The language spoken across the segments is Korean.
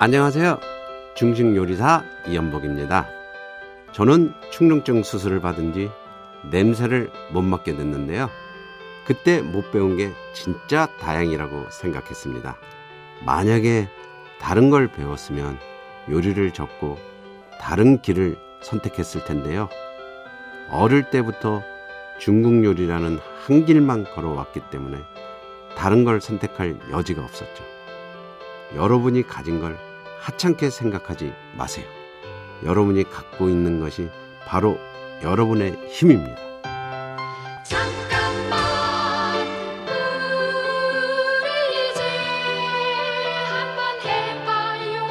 안녕하세요. 중식 요리사 이연복입니다. 저는 충농증 수술을 받은 뒤 냄새를 못 맡게 됐는데요. 그때 못 배운 게 진짜 다행이라고 생각했습니다. 만약에 다른 걸 배웠으면 요리를 접고 다른 길을 선택했을 텐데요. 어릴 때부터 중국 요리라는 한 길만 걸어왔기 때문에 다른 걸 선택할 여지가 없었죠. 여러분이 가진 걸 하찮게 생각하지 마세요. 여러분이 갖고 있는 것이 바로 여러분의 힘입니다. 잠깐만 우리 이제 한번 해봐요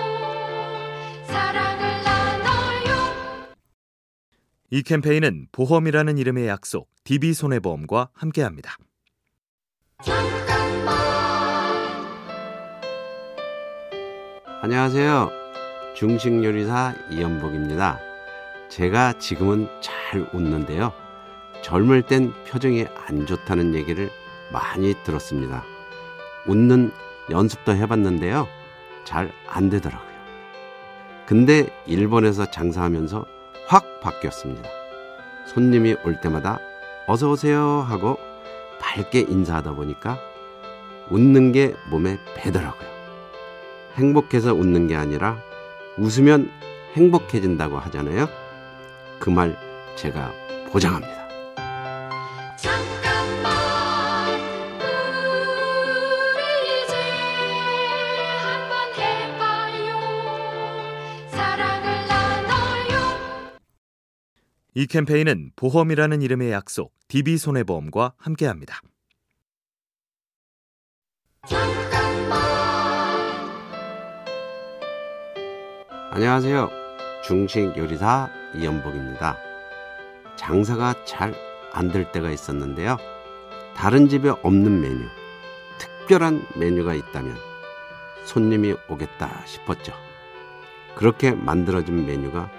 사랑을 나눠요 이 캠페인은 보험이라는 이름의 약속 DB손해보험과 함께합니다. 안녕하세요. 중식 요리사 이연복입니다. 제가 지금은 잘 웃는데요. 젊을 땐 표정이 안 좋다는 얘기를 많이 들었습니다. 웃는 연습도 해봤는데요. 잘 안 되더라고요. 근데 일본에서 장사하면서 확 바뀌었습니다. 손님이 올 때마다 어서 오세요 하고 밝게 인사하다 보니까 웃는 게 몸에 배더라고요. 행복해서 웃는 게 아니라 웃으면 행복해진다고 하잖아요. 그 말 제가 보장합니다. 잠깐만 우리 이제 한번 해봐요 사랑을 나눠요 이 캠페인은 보험이라는 이름의 약속 DB손해보험과 함께합니다. 안녕하세요. 중식 요리사 이연복입니다. 장사가 잘 안 될 때가 있었는데요. 다른 집에 없는 메뉴, 특별한 메뉴가 있다면 손님이 오겠다 싶었죠. 그렇게 만들어진 메뉴가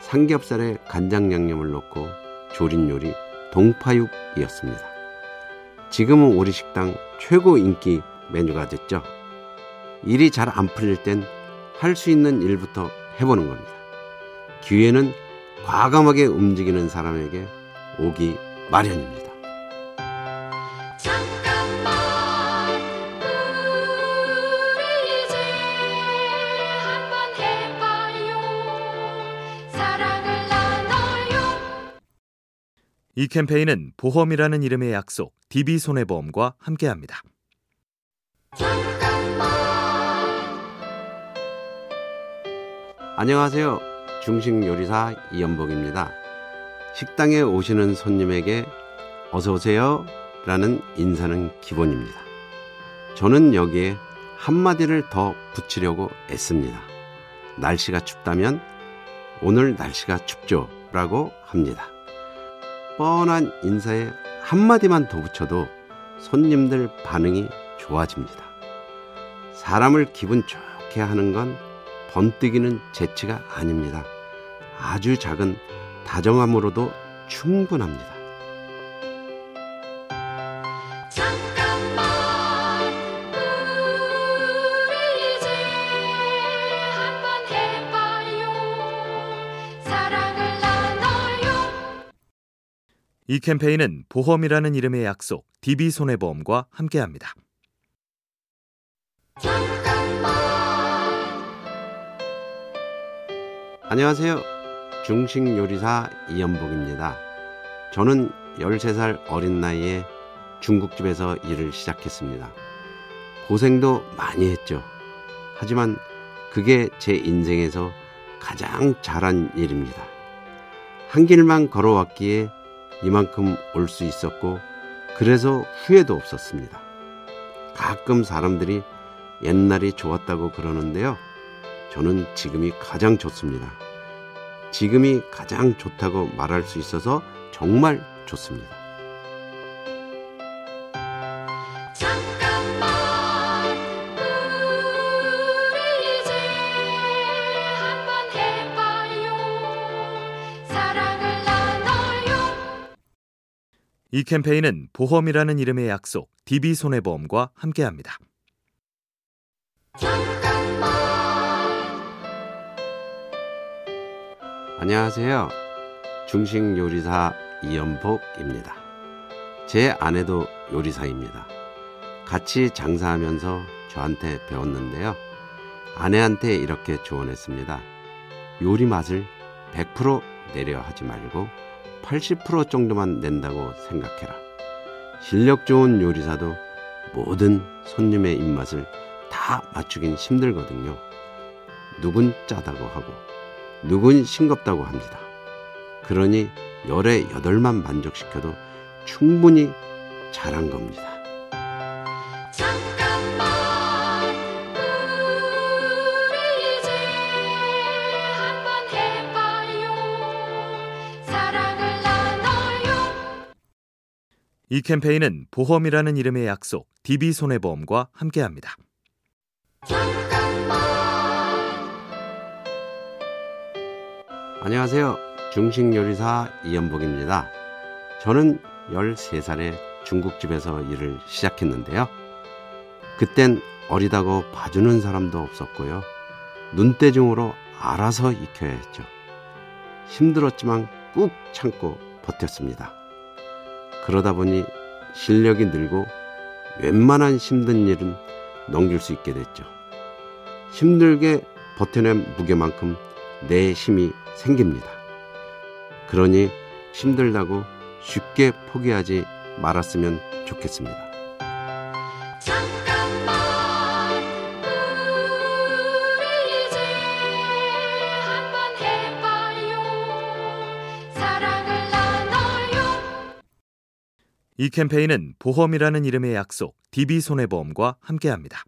삼겹살에 간장 양념을 넣고 조린 요리 동파육이었습니다. 지금은 우리 식당 최고 인기 메뉴가 됐죠. 일이 잘 안 풀릴 땐 할 수 있는 일부터 해보는 겁니다. 기회는 과감하게 움직이는 사람에게 오기 마련입니다. 잠깐만 우리 이제 한번 해봐요 사랑을 나눠요 이 캠페인은 보험이라는 이름의 약속 DB손해보험과 함께합니다. 안녕하세요. 중식 요리사 이연복입니다. 식당에 오시는 손님에게 어서 오세요 라는 인사는 기본입니다. 저는 여기에 한마디를 더 붙이려고 애씁니다. 날씨가 춥다면 오늘 날씨가 춥죠 라고 합니다. 뻔한 인사에 한마디만 더 붙여도 손님들 반응이 좋아집니다. 사람을 기분 좋게 하는 건 번뜩이는 재치가 아닙니다. 아주 작은 다정함으로도 충분합니다. 잠깐만 우리 이제 한번 해봐요 사랑을 나눠요 이 캠페인은 보험이라는 이름의 약속 DB손해보험과 함께합니다. 안녕하세요. 중식 요리사 이연복입니다. 저는 13살 어린 나이에 중국집에서 일을 시작했습니다. 고생도 많이 했죠. 하지만 그게 제 인생에서 가장 잘한 일입니다. 한 길만 걸어왔기에 이만큼 올 수 있었고, 그래서 후회도 없었습니다. 가끔 사람들이 옛날이 좋았다고 그러는데요. 저는 지금이 가장 좋습니다. 지금이 가장 좋다고 말할 수 있어서 정말 좋습니다. 잠깐만 우리 이제 한번 해봐요 사랑을 나눠요 이 캠페인은 보험이라는 이름의 약속 DB손해보험과 함께합니다. 안녕하세요. 중식 요리사 이연복입니다. 제 아내도 요리사입니다. 같이 장사하면서 저한테 배웠는데요. 아내한테 이렇게 조언했습니다. 요리 맛을 100% 내려 하지 말고 80% 정도만 낸다고 생각해라. 실력 좋은 요리사도 모든 손님의 입맛을 다 맞추긴 힘들거든요. 누군 짜다고 하고, 누군 싱겁다고 합니다. 그러니 열에 여덟만 만족시켜도 충분히 잘한 겁니다. 잠깐만 우리 이제 한번 해봐요 사랑을 나눠요 이 캠페인은 보험이라는 이름의 약속 DB손해보험과 함께합니다. 안녕하세요. 중식 요리사 이연복입니다. 저는 13살에 중국집에서 일을 시작했는데요. 그땐 어리다고 봐주는 사람도 없었고요. 눈대중으로 알아서 익혀야 했죠. 힘들었지만 꾹 참고 버텼습니다. 그러다 보니 실력이 늘고 웬만한 힘든 일은 넘길 수 있게 됐죠. 힘들게 버텨낸 무게만큼 내 힘이 생깁니다. 그러니 힘들다고 쉽게 포기하지 말았으면 좋겠습니다. 잠깐만 우리 이제 한번 해봐요 사랑을 나눠요 이 캠페인은 보험이라는 이름의 약속 DB손해보험과 함께합니다.